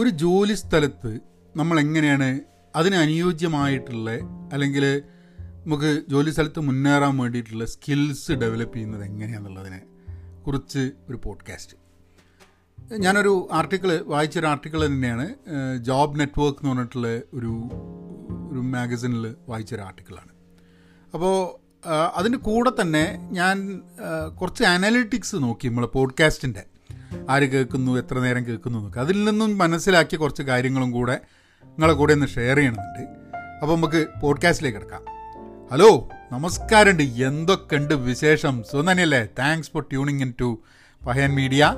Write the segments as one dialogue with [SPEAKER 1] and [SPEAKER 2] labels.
[SPEAKER 1] ഒരു ജോലി സ്ഥലത്ത് നമ്മൾ എങ്ങനെയാണ് അതിന് അനുയോജ്യമായിട്ടുള്ള അല്ലെങ്കിൽ നമുക്ക് ജോലി സ്ഥലത്ത് മുന്നേറാൻ വേണ്ടിയിട്ടുള്ള സ്കിൽസ് ഡെവലപ്പ് ചെയ്യുന്നത് എങ്ങനെയാണെന്നുള്ളതിനെ കുറിച്ച് ഒരു പോഡ്കാസ്റ്റ് ഞാനൊരു ആർട്ടിക്കിൾ വായിച്ചൊരു ആർട്ടിക്കിൾ തന്നെയാണ് ജോബ് നെറ്റ്വർക്ക് എന്ന് പറഞ്ഞിട്ടുള്ള ഒരു ഒരു മാഗസിനിൽ വായിച്ചൊരു ആർട്ടിക്കിളാണ് അപ്പോൾ അതിന്റെ കൂടെ തന്നെ ഞാൻ കുറച്ച് അനാലിറ്റിക്സ് നോക്കി നമ്മളെ പോഡ്കാസ്റ്റിന്റെ ആര് കേൾക്കുന്നു എത്ര നേരം കേൾക്കുന്നു എന്നൊക്കെ. അതിൽ നിന്നും മനസ്സിലാക്കിയ കുറച്ച് കാര്യങ്ങളും കൂടെ നിങ്ങളെ കൂടെ ഒന്ന് ഷെയർ ചെയ്യണമെന്നുണ്ട് അപ്പോൾ നമുക്ക് പോഡ്കാസ്റ്റിലേക്ക് എടുക്കാം ഹലോ നമസ്കാരമുണ്ട്. എന്തൊക്കെയുണ്ട് വിശേഷം? സുന്ദനല്ലേ thanks for tuning in to Pahayan media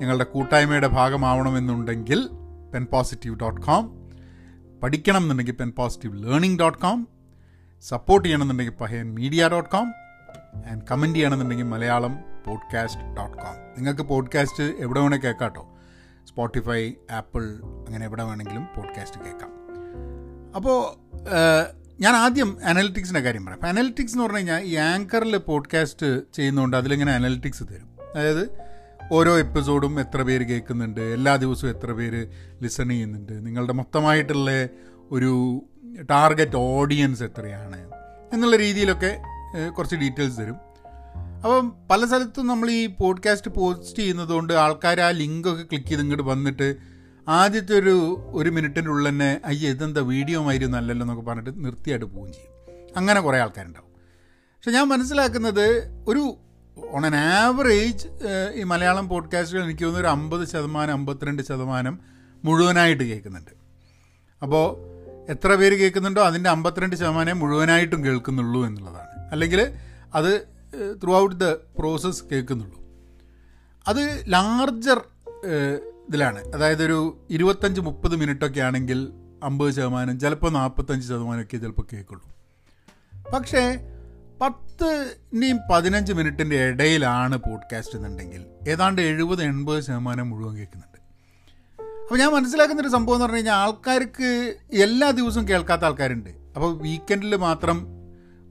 [SPEAKER 1] ഞങ്ങളുടെ കൂട്ടായ്മയുടെ ഭാഗമാവണമെന്നുണ്ടെങ്കിൽ പെൻ പോസിറ്റീവ് ഡോട്ട് കോം പഠിക്കണം എന്നുണ്ടെങ്കിൽ pen positive learning dot com support ചെയ്യണമെന്നുണ്ടെങ്കിൽ Pahayan media dot com and comment ചെയ്യണമെന്നുണ്ടെങ്കിൽ മലയാളം പോഡ്കാസ്റ്റ് ഡോട്ട് കോം നിങ്ങൾക്ക് പോഡ്കാസ്റ്റ് എവിടെ വേണേൽ കേൾക്കാം കേട്ടോ സ്പോട്ടിഫൈ ആപ്പിൾ അങ്ങനെ എവിടെ വേണമെങ്കിലും പോഡ്കാസ്റ്റ് കേൾക്കാം. അപ്പോൾ ഞാൻ ആദ്യം അനലിറ്റിക്സിന്റെ കാര്യം പറയാം. അപ്പോൾ അനലിറ്റിക്സ് എന്ന് പറഞ്ഞു കഴിഞ്ഞാൽ ഈ ആങ്കറിൽ പോഡ്കാസ്റ്റ് ചെയ്യുന്നതുകൊണ്ട് അതിലിങ്ങനെ അനലിറ്റിക്സ് തരും. അതായത് ഓരോ എപ്പിസോഡും എത്ര പേര് കേൾക്കുന്നുണ്ട് എല്ലാ ദിവസവും എത്ര പേര് ലിസൺ ചെയ്യുന്നുണ്ട് നിങ്ങളുടെ മൊത്തമായിട്ടുള്ള ഒരു ടാർഗറ്റ് ഓഡിയൻസ് എത്രയാണ് എന്നുള്ള രീതിയിലൊക്കെ കുറച്ച് ഡീറ്റെയിൽസ് തരും. അപ്പം പല സ്ഥലത്തും നമ്മൾ ഈ പോഡ്കാസ്റ്റ് പോസ്റ്റ് ചെയ്യുന്നതുകൊണ്ട് ആൾക്കാർ ആ ലിങ്കൊക്കെ ക്ലിക്ക് ചെയ്ത് ഇങ്ങോട്ട് വന്നിട്ട് ആദ്യത്തെ ഒരു ഒരു മിനിറ്റിന്റെ ഉള്ളിൽ തന്നെ അയ്യ ഇതെന്താ വീഡിയോ മാതിരി നല്ലല്ലോ എന്നൊക്കെ പറഞ്ഞിട്ട് നിർത്തിയായിട്ട് പോവുകയും ചെയ്യും. അങ്ങനെ കുറേ ആൾക്കാരുണ്ടാവും. പക്ഷെ ഞാൻ മനസ്സിലാക്കുന്നത് ഒരു ഓൺ ആൻ ആവറേജ് ഈ മലയാളം പോഡ്കാസ്റ്റുകൾ എനിക്ക് തോന്നുന്നു ഒരു അമ്പത് ശതമാനം അമ്പത്തിരണ്ട് ശതമാനം മുഴുവനായിട്ട് കേൾക്കുന്നുണ്ട്. അപ്പോൾ എത്ര പേര് കേൾക്കുന്നുണ്ടോ അതിന്റെ അമ്പത്തിരണ്ട് ശതമാനം മുഴുവനായിട്ടും കേൾക്കുന്നുള്ളൂ എന്നുള്ളതാണ്. അല്ലെങ്കിൽ അത് ത്രൂ ഔട്ട് ദ പ്രോസസ് കേൾക്കുന്നുള്ളൂ. അത് ലാർജർ ഇതിലാണ്. അതായത് ഒരു ഇരുപത്തഞ്ച് മുപ്പത് മിനിറ്റൊക്കെ ആണെങ്കിൽ അമ്പത് ശതമാനം ചിലപ്പോൾ നാൽപ്പത്തഞ്ച് ശതമാനമൊക്കെ ചിലപ്പോൾ കേൾക്കുള്ളൂ. പക്ഷേ പത്തിന്റെയും പതിനഞ്ച് മിനിറ്റിന്റെ ഇടയിലാണ് പോഡ്കാസ്റ്റ് എന്നുണ്ടെങ്കിൽ ഏതാണ്ട് എഴുപത് എൺപത് ശതമാനം മുഴുവൻ കേൾക്കുന്നുണ്ട്. അപ്പോൾ ഞാൻ മനസ്സിലാക്കുന്നൊരു സംഭവം എന്ന് പറഞ്ഞു കഴിഞ്ഞാൽ ആൾക്കാർക്ക് എല്ലാ ദിവസവും കേൾക്കാത്ത ആൾക്കാരുണ്ട്. അപ്പോൾ വീക്കെൻഡിൽ മാത്രം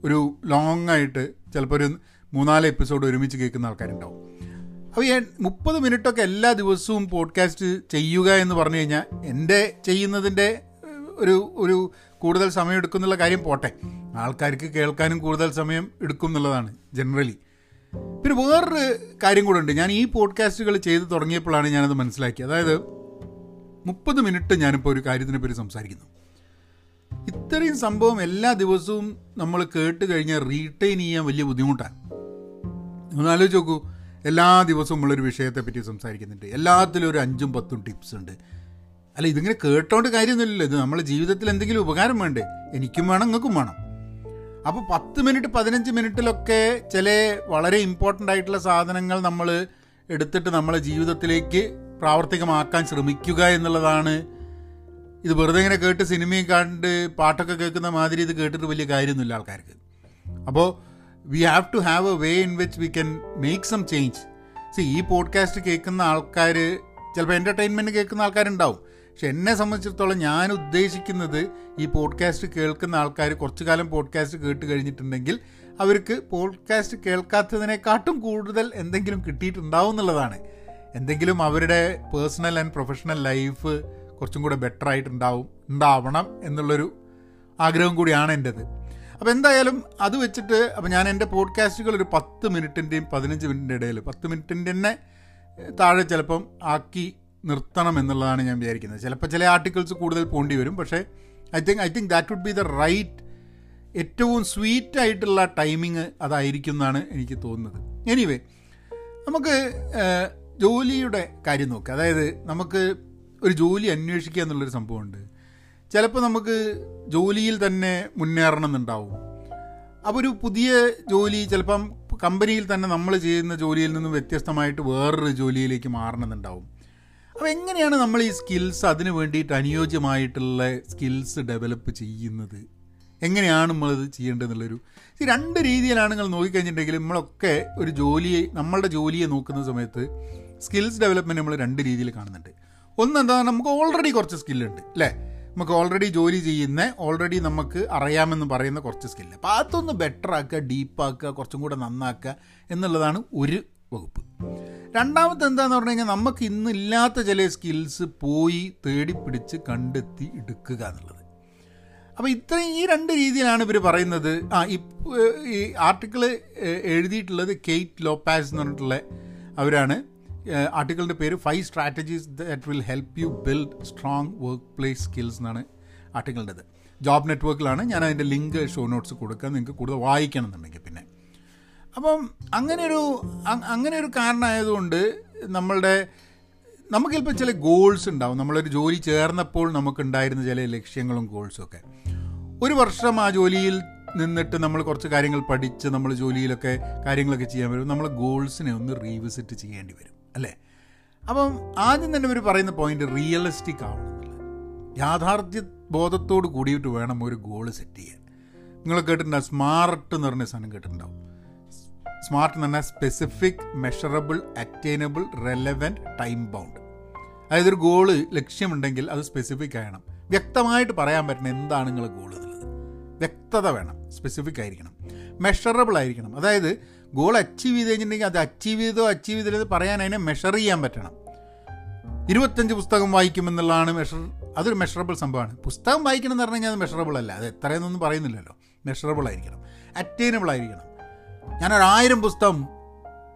[SPEAKER 1] ഒരു ലോങ് ആയിട്ട് ചിലപ്പോൾ ഒരു മൂന്നാൽ എപ്പിസോഡ് ഒരുമിച്ച് കേൾക്കുന്ന ആൾക്കാരുണ്ടാവും. അപ്പോൾ ഞാൻ മുപ്പത് മിനിറ്റൊക്കെ എല്ലാ ദിവസവും പോഡ്കാസ്റ്റ് ചെയ്യുക എന്ന് പറഞ്ഞു കഴിഞ്ഞാൽ എന്റെ ചെയ്യുന്നതിന്റെ ഒരു ഒരു കൂടുതൽ സമയം എടുക്കുന്നുള്ള കാര്യം പോട്ടെ. ആൾക്കാർക്ക് കേൾക്കാനും കൂടുതൽ സമയം എടുക്കും എന്നുള്ളതാണ് ജനറലി പിന്നെ വേറൊരു കാര്യം കൂടെ ഉണ്ട്. ഞാൻ ഈ പോഡ്കാസ്റ്റുകൾ ചെയ്ത് തുടങ്ങിയപ്പോഴാണ് ഞാനത് മനസ്സിലാക്കിയത്. അതായത് മുപ്പത് മിനിറ്റ് ഞാനിപ്പോൾ ഒരു കാര്യത്തിനെ പറ്റി സംസാരിക്കുന്നു. ഇത്രയും സംഭവം എല്ലാ ദിവസവും നമ്മൾ കേട്ട് കഴിഞ്ഞാൽ റീറ്റെയിൻ ചെയ്യാൻ വലിയ ബുദ്ധിമുട്ടാണ്. ഒന്ന് ആലോചിച്ച് നോക്കൂ. എല്ലാ ദിവസവും നമ്മളൊരു വിഷയത്തെ പറ്റി സംസാരിക്കുന്നുണ്ട്. എല്ലാത്തിലും ഒരു അഞ്ചും പത്തും ടിപ്സ് ഉണ്ട്. അല്ല ഇതിങ്ങനെ കേട്ടോണ്ട് കാര്യമൊന്നുമില്ലല്ലോ. ഇത് നമ്മളെ ജീവിതത്തിൽ എന്തെങ്കിലും ഉപകാരം വേണ്ടേ? എനിക്കും വേണം നിങ്ങൾക്കും വേണം. അപ്പോൾ പത്ത് മിനിറ്റ് പതിനഞ്ച് മിനിറ്റിലൊക്കെ ചില വളരെ ഇമ്പോർട്ടന്റ് ആയിട്ടുള്ള സാധനങ്ങൾ നമ്മൾ എടുത്തിട്ട് നമ്മളെ ജീവിതത്തിലേക്ക് പ്രാവർത്തികമാക്കാൻ ശ്രമിക്കുക എന്നുള്ളതാണ്. ഇത് വെറുതെ ഇങ്ങനെ കേട്ട് സിനിമയും കണ്ട് പാട്ടൊക്കെ കേൾക്കുന്ന മാതിരി ഇത് കേട്ടിട്ട് വലിയ കാര്യമൊന്നുമില്ല ആൾക്കാർക്ക്. അപ്പോൾ we have to have a way in which we can make some change see ഈ പോഡ്കാസ്റ്റ് കേൾക്കുന്ന ആൾക്കാർ ചിലപ്പോൾ എന്റർടൈൻമെന്റ് കേൾക്കുന്ന ആൾക്കാരുണ്ടാവും. പക്ഷെ എന്നെ സംബന്ധിച്ചിടത്തോളം ഞാൻ ഉദ്ദേശിക്കുന്നത് ഈ പോഡ്കാസ്റ്റ് കേൾക്കുന്ന ആൾക്കാർ കുറച്ചു കാലം പോഡ്കാസ്റ്റ് കേട്ട് കഴിഞ്ഞിട്ടുണ്ടെങ്കിൽ അവർക്ക് പോഡ്കാസ്റ്റ് കേൾക്കാത്തതിനെക്കാട്ടും കൂടുതൽ എന്തെങ്കിലും കിട്ടിയിട്ടുണ്ടാവും എന്നുള്ളതാണ്. എന്തെങ്കിലും അവരുടെ പേഴ്സണൽ ആൻഡ് പ്രൊഫഷണൽ ലൈഫ് കുറച്ചും കൂടെ ബെറ്റർ ആയിട്ടുണ്ടാവും ഉണ്ടാവണം എന്നുള്ളൊരു ആഗ്രഹം കൂടിയാണ് എന്റെത് അപ്പോൾ എന്തായാലും അത് വെച്ചിട്ട് അപ്പോൾ ഞാൻ എന്റെ പോഡ്കാസ്റ്റുകൾ ഒരു പത്ത് മിനിറ്റിന്റെയും പതിനഞ്ച് മിനിറ്റിന്റെ ഇടയിൽ പത്ത് മിനിറ്റിന്റെ തന്നെ താഴെ ചിലപ്പം ആക്കി നിർത്തണം എന്നുള്ളതാണ് ഞാൻ വിചാരിക്കുന്നത്. ചിലപ്പോൾ ചില ആർട്ടിക്കിൾസ് കൂടുതൽ പോണ്ടി വരും. പക്ഷേ I think I think that would be the right ഏറ്റവും സ്വീറ്റ് ആയിട്ടുള്ള ടൈമിങ് അതായിരിക്കും എന്നാണ് എനിക്ക് തോന്നുന്നത്. എനിവേ നമുക്ക് ജോലിയുടെ കാര്യം നോക്കുക അതായത് നമുക്ക് ഒരു ജോലി അന്വേഷിക്കുക എന്നുള്ളൊരു സംഭവമുണ്ട്. ചിലപ്പോൾ നമുക്ക് ജോലിയിൽ തന്നെ മുന്നേറണം എന്നുണ്ടാവും അപ്പോൾ ഒരു പുതിയ ജോലി ചിലപ്പം കമ്പനിയിൽ തന്നെ നമ്മൾ ചെയ്യുന്ന ജോലിയിൽ നിന്നും വ്യത്യസ്തമായിട്ട് വേറൊരു ജോലിയിലേക്ക് മാറണമെന്നുണ്ടാവും. അപ്പോൾ എങ്ങനെയാണ് നമ്മൾ ഈ സ്കിൽസ് അതിന് വേണ്ടിയിട്ട് അനുയോജ്യമായിട്ടുള്ള സ്കിൽസ് ഡെവലപ്പ് ചെയ്യുന്നത്? എങ്ങനെയാണ് നമ്മളത് ചെയ്യേണ്ടതെന്നുള്ളൊരു ഈ രണ്ട് രീതിയിലാണ് നിങ്ങൾ നോക്കിക്കഴിഞ്ഞിട്ടുണ്ടെങ്കിൽ നമ്മളൊക്കെ ഒരു ജോലിയെ നമ്മളുടെ ജോലിയെ നോക്കുന്ന സമയത്ത് സ്കിൽസ് ഡെവലപ്മെന്റ് നമ്മൾ രണ്ട് രീതിയിൽ കാണുന്നുണ്ട്. ഒന്ന് എന്താ നമുക്ക് ഓൾറെഡി കുറച്ച് സ്കില്ലുണ്ട് അല്ലേ? നമുക്ക് ഓൾറെഡി ജോലി ചെയ്യുന്ന ഓൾറെഡി നമുക്ക് അറിയാമെന്ന് പറയുന്ന കുറച്ച് സ്കില്ല് അപ്പോൾ അതൊന്ന് ബെറ്റർ ആക്കുക ഡീപ്പാക്കുക കുറച്ചും കൂടെ നന്നാക്കുക എന്നുള്ളതാണ് ഒരു വകുപ്പ്. രണ്ടാമത്തെ എന്താണെന്ന് പറഞ്ഞു കഴിഞ്ഞാൽ നമുക്ക് ഇന്നില്ലാത്ത ചില സ്കിൽസ് പോയി തേടി പിടിച്ച് കണ്ടെത്തി എടുക്കുക എന്നുള്ളത്. അപ്പോൾ ഇത്രയും ഈ രണ്ട് രീതിയിലാണ് ഇവർ പറയുന്നത്. ആ ഈ ആർട്ടിക്കിൾ എഴുതിയിട്ടുള്ളത് കെയ്റ്റ് ലോപ്പാസ് എന്ന് പറഞ്ഞിട്ടുള്ള അവരാണ്. ആർട്ടിക്കിളിന്റെ പേര് five strategies that will help you build strong workplace skills എന്നാണ് ആർട്ടിക്കിളിന്റെത് ജോബ് നെറ്റ്വർക്കിലാണ് ഞാൻ അതിന്റെ ലിങ്ക് ഷോ നോട്ട്സ് കൊടുക്കുക നിങ്ങൾക്ക് കൂടുതൽ വായിക്കണം എന്നുണ്ടെങ്കിൽ പിന്നെ. അപ്പം അങ്ങനെയൊരു അങ്ങനെ ഒരു കാരണമായതുകൊണ്ട് നമ്മളുടെ നമുക്ക് ചിലപ്പോൾ ചില ഗോൾസ് ഉണ്ടാവും. നമ്മളൊരു ജോലി ചേർന്നപ്പോൾ നമുക്കുണ്ടായിരുന്ന ചില ലക്ഷ്യങ്ങളും ഗോൾസും ഒക്കെ. ഒരു വർഷം ആ ജോലിയിൽ നിന്നിട്ട് നമ്മൾ കുറച്ച് കാര്യങ്ങൾ പഠിച്ച് നമ്മൾ ജോലിയിലൊക്കെ കാര്യങ്ങളൊക്കെ ചെയ്യാൻ വരും. നമ്മൾ ഗോൾസിനെ ഒന്ന് റീവിസിറ്റ് ചെയ്യേണ്ടി വരും. അല്ലേ? അപ്പം ആദ്യം തന്നെ ഇവർ പറയുന്ന പോയിന്റ് റിയലിസ്റ്റിക് ആവണം യാഥാർത്ഥ്യ ബോധത്തോട് കൂടിയിട്ട് വേണം ഒരു ഗോൾ സെറ്റ് ചെയ്യാൻ. നിങ്ങൾ കേട്ടിട്ടുണ്ടാവും സ്മാർട്ട് എന്ന് പറഞ്ഞ സാധനം കേട്ടിട്ടുണ്ടാവും. സ്മാർട്ട് എന്ന് പറഞ്ഞാൽ specific measurable attainable relevant time bound അതായത് ഒരു ഗോൾ ലക്ഷ്യമുണ്ടെങ്കിൽ അത് സ്പെസിഫിക് ആകണം. വ്യക്തമായിട്ട് പറയാൻ പറ്റണം എന്താണ് നിങ്ങൾ ഗോൾ എന്നുള്ളത്. വ്യക്തത വേണം സ്പെസിഫിക് ആയിരിക്കണം. മെഷറബിൾ ആയിരിക്കണം. അതായത് ഗോൾ അച്ചീവ് ചെയ്ത് കഴിഞ്ഞിട്ടുണ്ടെങ്കിൽ അത് അച്ചീവ് ചെയ്തോ അച്ചീവ് ചെയ്തില്ലെന്ന് പറയാൻ അതിനെ മെഷർ ചെയ്യാൻ പറ്റണം. ഇരുപത്തഞ്ച് പുസ്തകം വായിക്കുമെന്നുള്ളതാണ് മെഷർ അതൊരു മെഷറബിൾ സംഭവമാണ്. പുസ്തകം വായിക്കണം എന്ന് പറഞ്ഞു കഴിഞ്ഞാൽ അത് മെഷറബിൾ അല്ല. അത് എത്രയെന്നൊന്നും പറയുന്നില്ലല്ലോ. മെഷറബിൾ ആയിരിക്കണം. അറ്റൈനബിൾ ആയിരിക്കണം. ഞാനൊരായിരം പുസ്തകം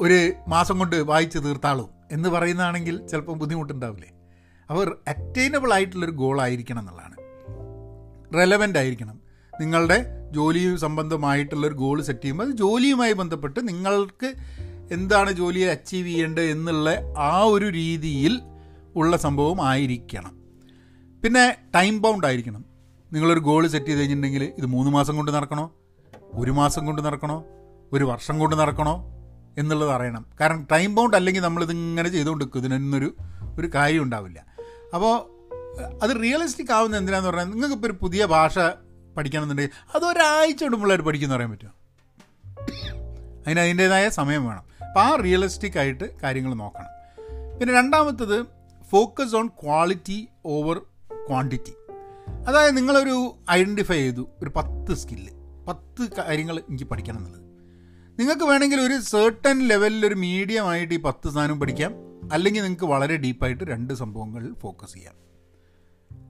[SPEAKER 1] ഒരു മാസം കൊണ്ട് വായിച്ച് തീർത്താളും എന്ന് പറയുന്നതാണെങ്കിൽ ചിലപ്പം ബുദ്ധിമുട്ടുണ്ടാവില്ലേ? അവർ അറ്റൈനബിൾ ആയിട്ടുള്ളൊരു ഗോൾ ആയിരിക്കണം എന്നുള്ളതാണ്. റെലവന്റ് ആയിരിക്കണം. നിങ്ങളുടെ ജോലി സംബന്ധമായിട്ടുള്ളൊരു ഗോൾ സെറ്റ് ചെയ്യുമ്പോൾ അത് ജോലിയുമായി ബന്ധപ്പെട്ട് നിങ്ങൾക്ക് എന്താണ് ജോലിയെ അച്ചീവ് ചെയ്യേണ്ടത് എന്നുള്ള ആ ഒരു രീതിയിൽ ഉള്ള സംഭവം ആയിരിക്കണം. പിന്നെ ടൈം ബൗണ്ട് ആയിരിക്കണം. നിങ്ങളൊരു ഗോൾ സെറ്റ് ചെയ്ത് കഴിഞ്ഞിട്ടുണ്ടെങ്കിൽ ഇത് മൂന്ന് മാസം കൊണ്ട് നടക്കണോ? ഒരു മാസം കൊണ്ട് നടക്കണോ? ഒരു വർഷം കൊണ്ട് നടക്കണോ? എന്നുള്ളത് അറിയണം. കാരണം ടൈം ബൗണ്ട് അല്ലെങ്കിൽ നമ്മളിതിങ്ങനെ ചെയ്തുകൊണ്ടിരിക്കും. ഇതിനൊന്നൊരു ഒരു കാര്യം ഉണ്ടാവില്ല അപ്പോൾ അത് റിയലിസ്റ്റിക് ആവുന്ന എന്തിനാന്ന് പറഞ്ഞാൽ നിങ്ങൾക്കിപ്പോൾ ഒരു പുതിയ ഭാഷ പഠിക്കണമെന്നുണ്ടെങ്കിൽ അത് ഒരാഴ്ച കൊണ്ട് പിള്ളേർ പഠിക്കുന്ന പറയാൻ പറ്റുമോ? അതിന് അതിന്റേതായ സമയം വേണം. അപ്പോൾ ആ റിയലിസ്റ്റിക് ആയിട്ട് കാര്യങ്ങൾ നോക്കണം. പിന്നെ രണ്ടാമത്തത് focus on quality over quantity അതായത് നിങ്ങളൊരു ഐഡന്റിഫൈ ചെയ്തു ഒരു പത്ത് സ്കില്ല് പത്ത് കാര്യങ്ങൾ എനിക്ക് പഠിക്കണം എന്നുള്ളത്. നിങ്ങൾക്ക് വേണമെങ്കിൽ ഒരു സെർട്ടൺ ലെവലിൽ ഒരു മീഡിയം ആയിട്ട് ഈ പത്ത് സാധനം പഠിക്കാം. അല്ലെങ്കിൽ നിങ്ങൾക്ക് വളരെ ഡീപ്പായിട്ട് രണ്ട് സംഭവങ്ങളിൽ ഫോക്കസ് ചെയ്യാം.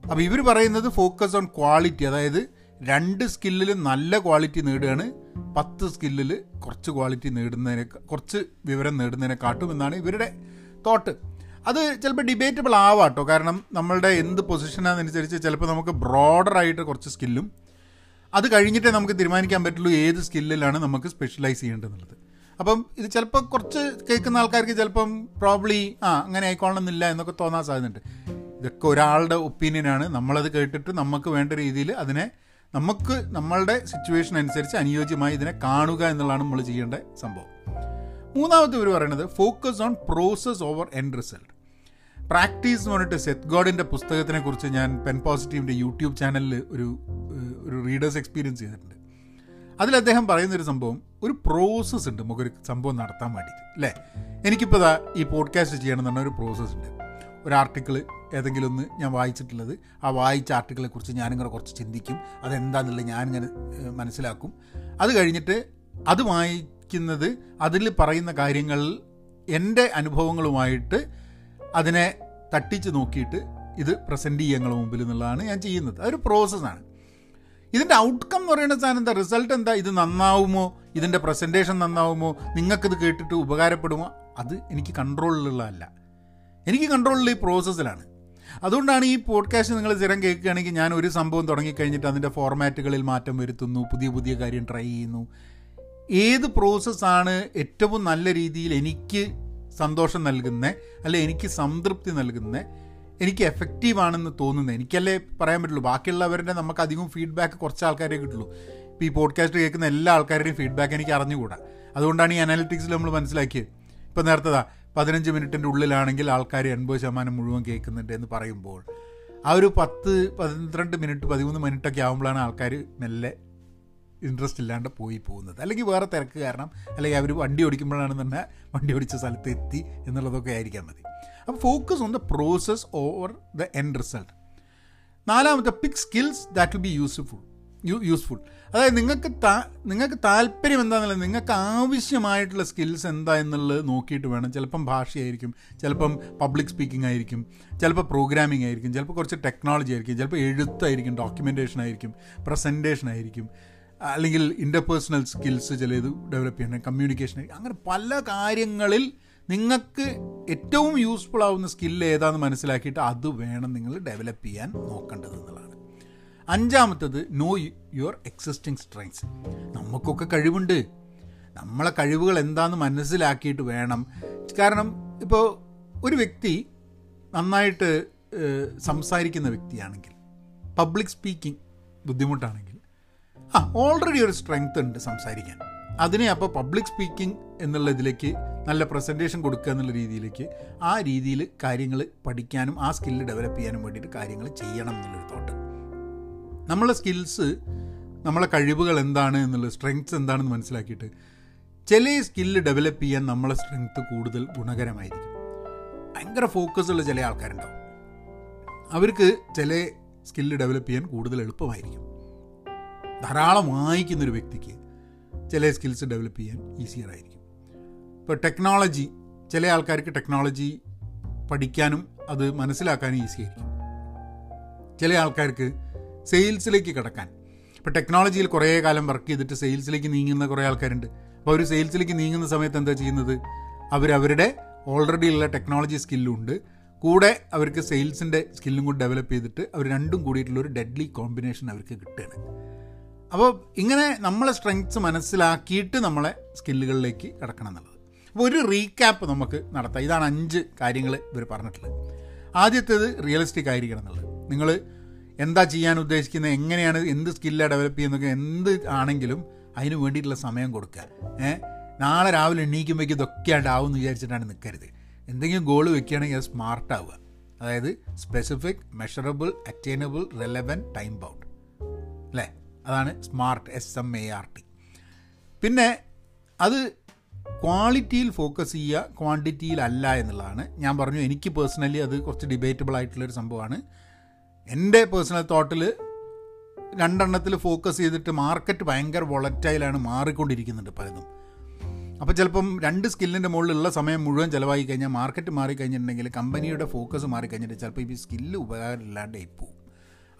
[SPEAKER 1] അപ്പോൾ ഇവർ പറയുന്നത് ഫോക്കസ് ഓൺ ക്വാളിറ്റി അതായത് രണ്ട് സ്കില്ലിൽ നല്ല ക്വാളിറ്റി നേടുകയാണ്. പത്ത് സ്കില്ലിൽ കുറച്ച് ക്വാളിറ്റി നേടുന്നതിനെ കുറച്ച് വിവരം നേടുന്നതിനെ കാട്ടും എന്നാണ് ഇവരുടെ തോട്ട്. അത് ചിലപ്പോൾ ഡിബേറ്റബിൾ ആവാട്ടോ. കാരണം നമ്മളുടെ എന്ത് പൊസിഷനാണെന്നനുസരിച്ച് ചിലപ്പോൾ നമുക്ക് ബ്രോഡറായിട്ട് കുറച്ച് സ്കില്ലും അത് കഴിഞ്ഞിട്ടേ നമുക്ക് തീരുമാനിക്കാൻ പറ്റുള്ളൂ ഏത് സ്കില്ലിലാണ് നമുക്ക് സ്പെഷ്യലൈസ് ചെയ്യേണ്ടതെന്നുള്ളത്. അപ്പം ഇത് ചിലപ്പോൾ കുറച്ച് കേൾക്കുന്ന ആൾക്കാർക്ക് ചിലപ്പം പ്രോബ്ലി ആ അങ്ങനെ ആയിക്കോളണമെന്നില്ല എന്നൊക്കെ തോന്നാൻ സാധ്യതയുണ്ട്. ഇതൊക്കെ ഒരാളുടെ ഒപ്പീനിയനാണ് നമ്മളത് കേട്ടിട്ട് നമുക്ക് വേണ്ട രീതിയിൽ അതിനെ നമുക്ക് നമ്മളുടെ സിറ്റുവേഷൻ അനുസരിച്ച് അനുയോജ്യമായി ഇതിനെ കാണുക എന്നുള്ളതാണ് നമ്മൾ ചെയ്യേണ്ട സംഭവം. മൂന്നാമത്തെ ഇവർ പറയുന്നത് focus on process over end result practice എന്ന് പറഞ്ഞിട്ട് സെത്ത് ഗോഡിന്റെ പുസ്തകത്തിനെ കുറിച്ച് ഞാൻ പെൻ പോസിറ്റീവിന്റെ യൂട്യൂബ് ചാനലിൽ ഒരു ഒരു റീഡേഴ്സ് എക്സ്പീരിയൻസ് ചെയ്തിട്ടുണ്ട്. അതിൽ അദ്ദേഹം പറയുന്നൊരു സംഭവം ഒരു പ്രോസസ്സ് ഉണ്ട് നമുക്കൊരു സംഭവം നടത്താൻ വേണ്ടിയിട്ട് അല്ലേ? എനിക്കിപ്പോൾ ഈ പോഡ്കാസ്റ്റ് ചെയ്യണം എന്നുള്ള ഒരു പ്രോസസ്സ് ഉണ്ട്. ഒരു ആർട്ടിക്കിൾ ഏതെങ്കിലും ഒന്ന് ഞാൻ വായിച്ചിട്ടുള്ളത്. ആ വായിച്ച ആർട്ടിക്കിളെ കുറിച്ച് ഞാനിങ്ങനെ കുറച്ച് ചിന്തിക്കും. അതെന്താണെന്നുള്ളത് ഞാനിങ്ങനെ മനസ്സിലാക്കും. അത് കഴിഞ്ഞിട്ട് അത് വായിക്കുന്നത് അതിൽ പറയുന്ന കാര്യങ്ങൾ എന്റെ അനുഭവങ്ങളുമായിട്ട് അതിനെ തട്ടിച്ച് നോക്കിയിട്ട് ഇത് പ്രസന്റ് ചെയ്യുക ഞങ്ങളുടെ മുമ്പിൽ എന്നുള്ളതാണ് ഞാൻ ചെയ്യുന്നത്. അതൊരു പ്രോസസ്സാണ്. ഇതിന്റെ ഔട്ട്കം എന്ന് പറയുന്ന സാധനം എന്താ? റിസൾട്ട് എന്താ? ഇത് നന്നാവുമോ? ഇതിന്റെ പ്രസന്റേഷൻ നന്നാവുമോ? നിങ്ങൾക്കിത് കേട്ടിട്ട് ഉപകാരപ്പെടുമോ? അത് എനിക്ക് കൺട്രോളിലുള്ളതല്ല എനിക്ക് കൺട്രോളിൽ ഈ പ്രോസസ്സിലാണ് അതുകൊണ്ടാണ് ഈ പോഡ്കാസ്റ്റ് നിങ്ങൾ സ്ഥിരം കേൾക്കുകയാണെങ്കിൽ ഞാൻ ഒരു സംഭവം തുടങ്ങിക്കഴിഞ്ഞിട്ട് അതിന്റെ ഫോർമാറ്റുകളിൽ മാറ്റം വരുത്തുന്നു പുതിയ പുതിയ കാര്യം ട്രൈ ചെയ്യുന്നു. ഏത് പ്രോസസ്സാണ് ഏറ്റവും നല്ല രീതിയിൽ എനിക്ക് സന്തോഷം നൽകുന്ന? അല്ലെ എനിക്ക് സംതൃപ്തി നൽകുന്ന? എനിക്ക് എഫക്റ്റീവാണെന്ന് തോന്നുന്നത് എനിക്കല്ലേ പറയാൻ പറ്റുള്ളൂ ബാക്കിയുള്ളവരുടെ നമുക്ക് അധികം ഫീഡ്ബാക്ക് കുറച്ച് ആൾക്കാരെ കിട്ടുള്ളൂ. ഇപ്പോൾ ഈ പോഡ്കാസ്റ്റ് കേൾക്കുന്ന എല്ലാ ആൾക്കാരുടെയും ഫീഡ്ബാക്ക് എനിക്ക് അറിഞ്ഞുകൂടാ. അതുകൊണ്ടാണ് ഈ അനാലിറ്റിക്സിൽ നമ്മൾ മനസ്സിലാക്കിയത്. ഇപ്പോൾ നേരത്തതാ പതിനഞ്ച് മിനിറ്റിന്റെ ഉള്ളിലാണെങ്കിൽ ആൾക്കാർ എൺപത് ശതമാനം മുഴുവൻ കേൾക്കുന്നുണ്ട് എന്ന് പറയുമ്പോൾ ആ ഒരു പത്ത് പന്ത്രണ്ട് മിനിറ്റ് പതിമൂന്ന് മിനിറ്റൊക്കെ ആകുമ്പോഴാണ് ആൾക്കാർ മെല്ലെ ഇൻട്രസ്റ്റ് ഇല്ലാണ്ട് പോയി പോകുന്നത്. അല്ലെങ്കിൽ വേറെ തിരക്ക് കാരണം അല്ലെങ്കിൽ അവർ വണ്ടി ഓടിക്കുമ്പോഴാണ് തന്നെ വണ്ടി ഓടിച്ച സ്ഥലത്ത് എത്തി എന്നുള്ളതൊക്കെ ആയിരിക്കാൻ മതി. അപ്പോൾ focus on the process over the end result നാലാമത്തെ pick skills that will be useful useful അതായത് നിങ്ങൾക്ക് താ നിങ്ങൾക്ക് താല്പര്യം എന്താണെന്നുള്ളത് നിങ്ങൾക്ക് ആവശ്യമായിട്ടുള്ള സ്കിൽസ് എന്താ എന്നുള്ളത് നോക്കിയിട്ട് വേണം. ചിലപ്പം ഭാഷയായിരിക്കും ചിലപ്പം പബ്ലിക് സ്പീക്കിംഗ് ആയിരിക്കും ചിലപ്പോൾ പ്രോഗ്രാമിംഗ് ആയിരിക്കും ചിലപ്പോൾ കുറച്ച് ടെക്നോളജി ആയിരിക്കും ചിലപ്പോൾ എഴുത്തായിരിക്കും ഡോക്യുമെന്റേഷൻ ആയിരിക്കും പ്രസന്റേഷൻ ആയിരിക്കും അല്ലെങ്കിൽ ഇന്റർപേഴ്സണൽ സ്കിൽസ് ചിലത് ഡെവലപ്പ് ചെയ്യണം കമ്മ്യൂണിക്കേഷൻ അങ്ങനെ പല കാര്യങ്ങളിൽ നിങ്ങൾക്ക് ഏറ്റവും യൂസ്ഫുൾ ആവുന്ന സ്കില്ല് ഏതാണെന്ന് മനസ്സിലാക്കിയിട്ട് അത് വേണം നിങ്ങൾ ഡെവലപ്പ് ചെയ്യാൻ നോക്കേണ്ടത് എന്നുള്ളതാണ്. അഞ്ചാമത്തത് നോ യുവർ എക്സിസ്റ്റിംഗ് സ്ട്രെങ്സ് നമുക്കൊക്കെ കഴിവുണ്ട്. നമ്മളെ കഴിവുകൾ എന്താണെന്ന് മനസ്സിലാക്കിയിട്ട് വേണം. കാരണം ഇപ്പോൾ ഒരു വ്യക്തി നന്നായിട്ട് സംസാരിക്കുന്ന വ്യക്തിയാണെങ്കിൽ പബ്ലിക് സ്പീക്കിംഗ് ബുദ്ധിമുട്ടാണെങ്കിൽ ആ ഓൾറെഡി ഒരു സ്ട്രെങ്ത് ഉണ്ട് സംസാരിക്കാൻ. അതിനെ അപ്പോൾ പബ്ലിക് സ്പീക്കിംഗ് എന്നുള്ള ഇതിലേക്ക് നല്ല പ്രസന്റേഷൻ കൊടുക്കുക എന്നുള്ള രീതിയിലേക്ക് ആ രീതിയിൽ കാര്യങ്ങൾ പഠിക്കാനും ആ സ്കില്ല് ഡെവലപ്പ് ചെയ്യാനും വേണ്ടിയിട്ട് കാര്യങ്ങൾ ചെയ്യണം എന്നുള്ളൊരു തോട്ട് നമ്മളെ സ്കിൽസ് നമ്മളെ കഴിവുകൾ എന്താണ് എന്നുള്ളത് സ്ട്രെങ്ത്സ് എന്താണെന്ന് മനസ്സിലാക്കിയിട്ട് ചില സ്കില്ല് ഡെവലപ്പ് ചെയ്യാൻ നമ്മളെ സ്ട്രെങ്ത്ത് കൂടുതൽ ഗുണകരമായിരിക്കും. ഭയങ്കര ഫോക്കസ് ഉള്ള ചില ആൾക്കാരുണ്ടാവും. അവർക്ക് ചില സ്കില്ല് ഡെവലപ്പ് ചെയ്യാൻ കൂടുതൽ എളുപ്പമായിരിക്കും. ധാരാളം വായിക്കുന്നൊരു വ്യക്തിക്ക് ചില സ്കിൽസ് ഡെവലപ്പ് ചെയ്യാൻ ഈസിയർ ആയിരിക്കും. ഇപ്പോൾ ടെക്നോളജി ചില ആൾക്കാർക്ക് ടെക്നോളജി പഠിക്കാനും അത് മനസ്സിലാക്കാനും ഈസി ആയിരിക്കും. ചില ആൾക്കാർക്ക് സെയിൽസിലേക്ക് കിടക്കാൻ. ഇപ്പോൾ ടെക്നോളജിയിൽ കുറേ കാലം വർക്ക് ചെയ്തിട്ട് സെയിൽസിലേക്ക് നീങ്ങുന്ന കുറേ ആൾക്കാരുണ്ട്. അപ്പോൾ അവർ സെയിൽസിലേക്ക് നീങ്ങുന്ന സമയത്ത് എന്താ ചെയ്യുന്നത്? അവരവരുടെ ഓൾറെഡി ഉള്ള ടെക്നോളജി സ്കില്ലുണ്ട് കൂടെ അവർക്ക് സെയിൽസിന്റെ സ്കില്ലും കൂടി ഡെവലപ്പ് ചെയ്തിട്ട് അവർ രണ്ടും കൂടിയിട്ടുള്ള ഒരു ഡെഡ്ലി കോമ്പിനേഷൻ അവർക്ക് കിട്ടുകയാണ്. അപ്പോൾ ഇങ്ങനെ നമ്മളെ സ്ട്രെങ്ത്സ് മനസ്സിലാക്കിയിട്ട് നമ്മളെ സ്കില്ലുകളിലേക്ക് കിടക്കണം എന്നുള്ളത്. അപ്പോൾ ഒരു റീക്യാപ്പ് നമുക്ക് നടത്താം. ഇതാണ് അഞ്ച് കാര്യങ്ങൾ ഇവർ പറഞ്ഞിട്ടുള്ളത്. ആദ്യത്തേത് റിയലിസ്റ്റിക് ആയിരിക്കണം എന്നുള്ളത്. നിങ്ങൾ എന്താ ചെയ്യാൻ ഉദ്ദേശിക്കുന്നത് എങ്ങനെയാണ് എന്ത് സ്കില്ലാണ് ഡെവലപ്പ് ചെയ്യുന്നതൊക്കെ എന്ത് ആണെങ്കിലും അതിന് വേണ്ടിയിട്ടുള്ള സമയം കൊടുക്കുക. ഏ? നാളെ രാവിലെ എണ്ണീക്കുമ്പോഴേക്കും ഇതൊക്കെ ആവും എന്ന് വിചാരിച്ചിട്ടാണ് നിൽക്കരുത് എന്തെങ്കിലും ഗോൾ വെക്കുകയാണെങ്കിൽ അത് സ്മാർട്ട് ആവുക. അതായത് specific measurable attainable relevant time bound അല്ലേ? അതാണ് smart S M A R T പിന്നെ അത് ക്വാളിറ്റിയിൽ ഫോക്കസ് ചെയ്യുക ക്വാണ്ടിറ്റിയിലല്ല എന്നുള്ളതാണ്. ഞാൻ പറഞ്ഞു എനിക്ക് പേഴ്സണലി അത് കുറച്ച് ഡിബേറ്റബിൾ ആയിട്ടുള്ളൊരു സംഭവമാണ്. എന്റെ പേഴ്സണൽ തോട്ടിൽ രണ്ടെണ്ണത്തിൽ ഫോക്കസ് ചെയ്തിട്ട് മാർക്കറ്റ് ഭയങ്കര വൊളറ്റൈലാണ് മാറിക്കൊണ്ടിരിക്കുന്നുണ്ട് പലതും. അപ്പോൾ ചിലപ്പം രണ്ട് സ്കില്ലിന്റെ മുകളിലുള്ള സമയം മുഴുവൻ ചിലവായി കഴിഞ്ഞാൽ മാർക്കറ്റ് മാറിക്കഴിഞ്ഞിട്ടുണ്ടെങ്കിൽ കമ്പനിയുടെ ഫോക്കസ് മാറിക്കഴിഞ്ഞിട്ട് ചിലപ്പോൾ ഈ സ്കില്ല് ഉപകാരമില്ലാണ്ട് പോവും.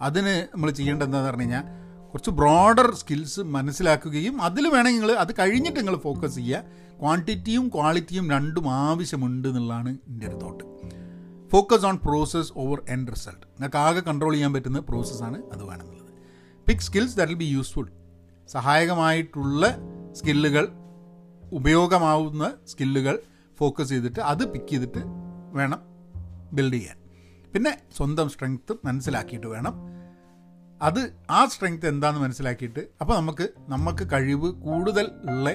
[SPEAKER 1] അതിന് നമ്മൾ ചെയ്യേണ്ടത് എന്താണെന്ന് പറഞ്ഞു കഴിഞ്ഞാൽ കുറച്ച് ബ്രോഡർ സ്കിൽസ് മനസ്സിലാക്കുകയും അതിൽ വേണമെങ്കിൽ നിങ്ങൾ അത് കഴിഞ്ഞിട്ട് നിങ്ങൾ ഫോക്കസ് ചെയ്യുക. ക്വാണ്ടിറ്റിയും ക്വാളിറ്റിയും രണ്ടും ആവശ്യമുണ്ട് എന്നുള്ളതാണ് എന്റെ ഒരു thought focus on process over end result നിങ്ങൾക്ക് ആകെ കൺട്രോൾ ചെയ്യാൻ പറ്റുന്ന പ്രോസസ്സാണ് അത് വേണമെന്നുള്ളത്. Pick skills that will be useful സഹായകമായിട്ടുള്ള സ്കില്ലുകൾ ഉപയോഗമാവുന്ന സ്കില്ലുകൾ ഫോക്കസ് ചെയ്തിട്ട് അത് പിക്ക് ചെയ്തിട്ട് വേണം ബിൽഡ് ചെയ്യാൻ. പിന്നെ സ്വന്തം സ്ട്രെങ്ത്ത് മനസ്സിലാക്കിയിട്ട് വേണം. അത് ആ സ്ട്രെങ്ത് എന്താണെന്ന് മനസ്സിലാക്കിയിട്ട് അപ്പോൾ നമുക്ക് നമുക്ക് കഴിവ് കൂടുതൽ ഉള്ള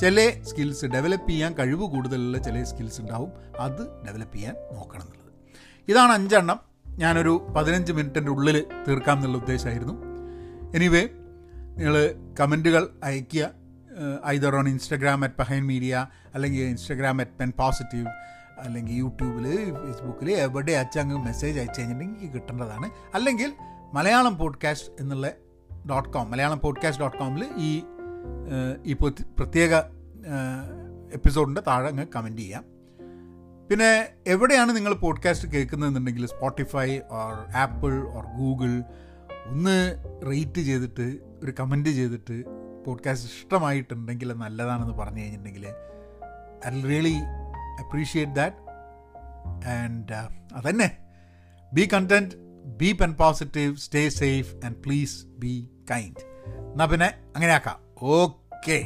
[SPEAKER 1] ചില സ്കിൽസ് ഡെവലപ്പ് ചെയ്യാൻ കഴിവ് കൂടുതലുള്ള ചില സ്കിൽസ് ഉണ്ടാവും. അത് ഡെവലപ്പ് ചെയ്യാൻ നോക്കണം ഇതാണ് അഞ്ചെണ്ണം. ഞാനൊരു പതിനഞ്ച് മിനിറ്റിന്റെ ഉള്ളിൽ തീർക്കാം എന്നുള്ള ഉദ്ദേശമായിരുന്നു. എനിവേ നിങ്ങൾ കമന്റുകൾ അയയ്ക്കുക. Either on Instagram at Pahayan media അല്ലെങ്കിൽ ഇൻസ്റ്റഗ്രാം അറ്റ് പെൻ പോസിറ്റീവ് അല്ലെങ്കിൽ യൂട്യൂബിൽ ഫേസ്ബുക്കിൽ എവിടെ അച്ചങ്ങ് മെസ്സേജ് അയച്ചു കഴിഞ്ഞിട്ടുണ്ടെങ്കിൽ കിട്ടേണ്ടതാണ്. അല്ലെങ്കിൽ മലയാളം പോഡ്കാസ്റ്റ് എന്നുള്ള dot com Malayalam podcast dot കോമിൽ ഈ ഈ പ്രത്യേക എപ്പിസോഡിന്റെ താഴെ അങ്ങ് കമന്റ് ചെയ്യാം. പിന്നെ എവിടെയാണ് നിങ്ങൾ podcast കേൾക്കുന്നതെന്നുണ്ടെങ്കിൽ Spotify or Apple or Google ഒന്ന് റേറ്റ് ചെയ്തിട്ട് ഒരു കമന്റ് ചെയ്തിട്ട് പോഡ്കാസ്റ്റ് ഇഷ്ടമായിട്ടുണ്ടെങ്കിൽ നല്ലതാണെന്ന് പറഞ്ഞു കഴിഞ്ഞിട്ടുണ്ടെങ്കിൽ I really appreciate that and അതന്നെ. Be content be pen positive stay safe and please be kind എന്നാൽ പിന്നെ അങ്ങനെ ആക്കാം ഓക്കേ